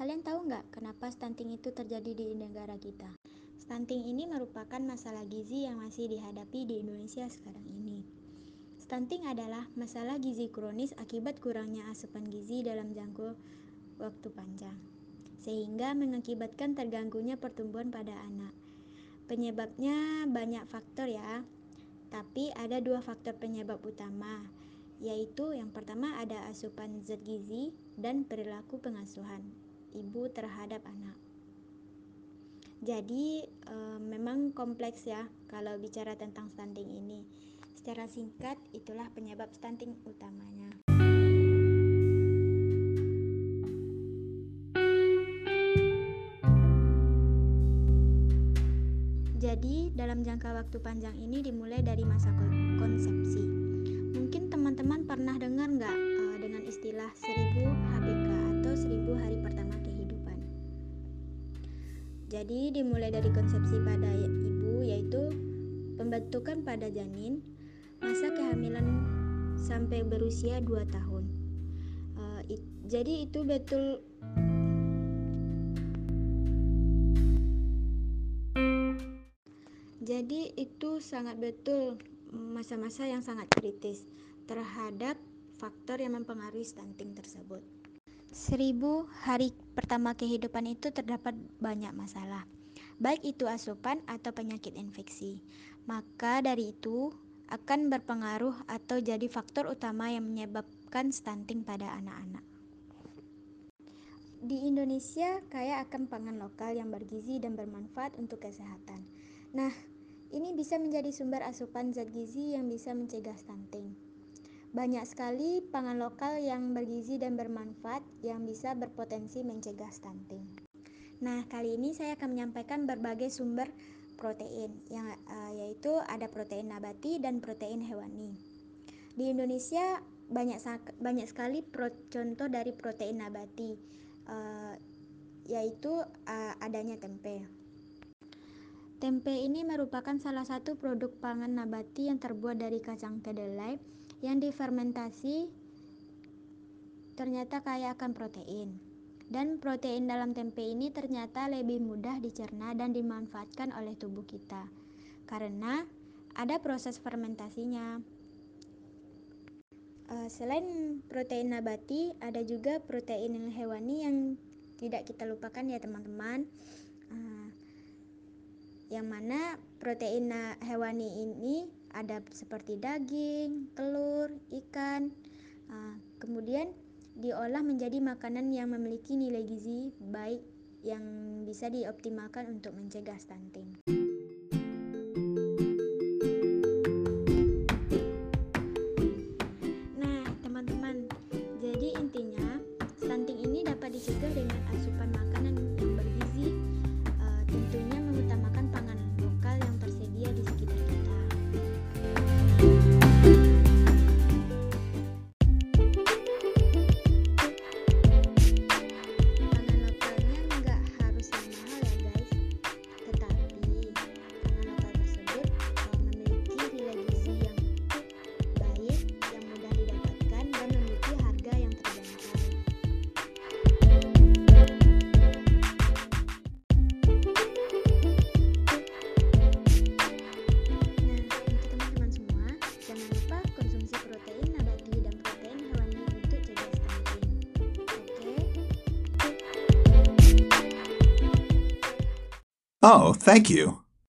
Kalian tahu nggak kenapa stunting itu terjadi di negara kita? Stunting ini merupakan masalah gizi yang masih dihadapi di Indonesia sekarang ini. Stunting adalah masalah gizi kronis akibat kurangnya asupan gizi dalam jangka waktu panjang, sehingga mengakibatkan terganggunya pertumbuhan pada anak. Penyebabnya banyak faktor ya, tapi ada dua faktor penyebab utama, yaitu yang pertama ada asupan zat gizi dan perilaku pengasuhan ibu terhadap anak. Jadi e, memang kompleks ya kalau bicara tentang stunting ini. Secara singkat itulah penyebab stunting utamanya. Jadi dalam jangka waktu panjang ini dimulai dari masa konsepsi. Istilah 1000 HBK atau 1000 hari pertama jadi dimulai dari konsepsi pada ibu yaitu pembentukan pada janin, masa kehamilan sampai berusia 2 tahun. It, jadi itu betul Jadi itu sangat betul masa-masa yang sangat kritis terhadap faktor yang mempengaruhi stunting tersebut. Seribu hari pertama kehidupan itu terdapat banyak masalah, baik itu asupan atau penyakit infeksi. Maka dari itu akan berpengaruh atau jadi faktor utama yang menyebabkan stunting pada anak-anak. Di Indonesia kaya akan pangan lokal yang bergizi dan bermanfaat untuk kesehatan. Nah, ini bisa menjadi sumber asupan zat gizi yang bisa mencegah stunting. Banyak sekali pangan lokal yang bergizi dan bermanfaat yang bisa berpotensi mencegah stunting. Nah, kali ini saya akan menyampaikan berbagai sumber protein yang uh, yaitu ada protein nabati dan protein hewani. Di Indonesia banyak banyak sekali pro, contoh dari protein nabati uh, yaitu uh, adanya tempe. Tempe ini merupakan salah satu produk pangan nabati yang terbuat dari kacang kedelai yang difermentasi ternyata kaya akan protein. Dan protein dalam tempe ini ternyata lebih mudah dicerna dan dimanfaatkan oleh tubuh kita. Karena ada proses fermentasinya. Uh, selain protein nabati, ada juga protein hewani yang tidak kita lupakan ya teman-teman. Uh, yang mana protein hewani ini ada seperti daging, telur, ikan. Uh, kemudian diolah menjadi makanan yang memiliki nilai gizi baik yang bisa dioptimalkan untuk mencegah stunting. Oh, thank you.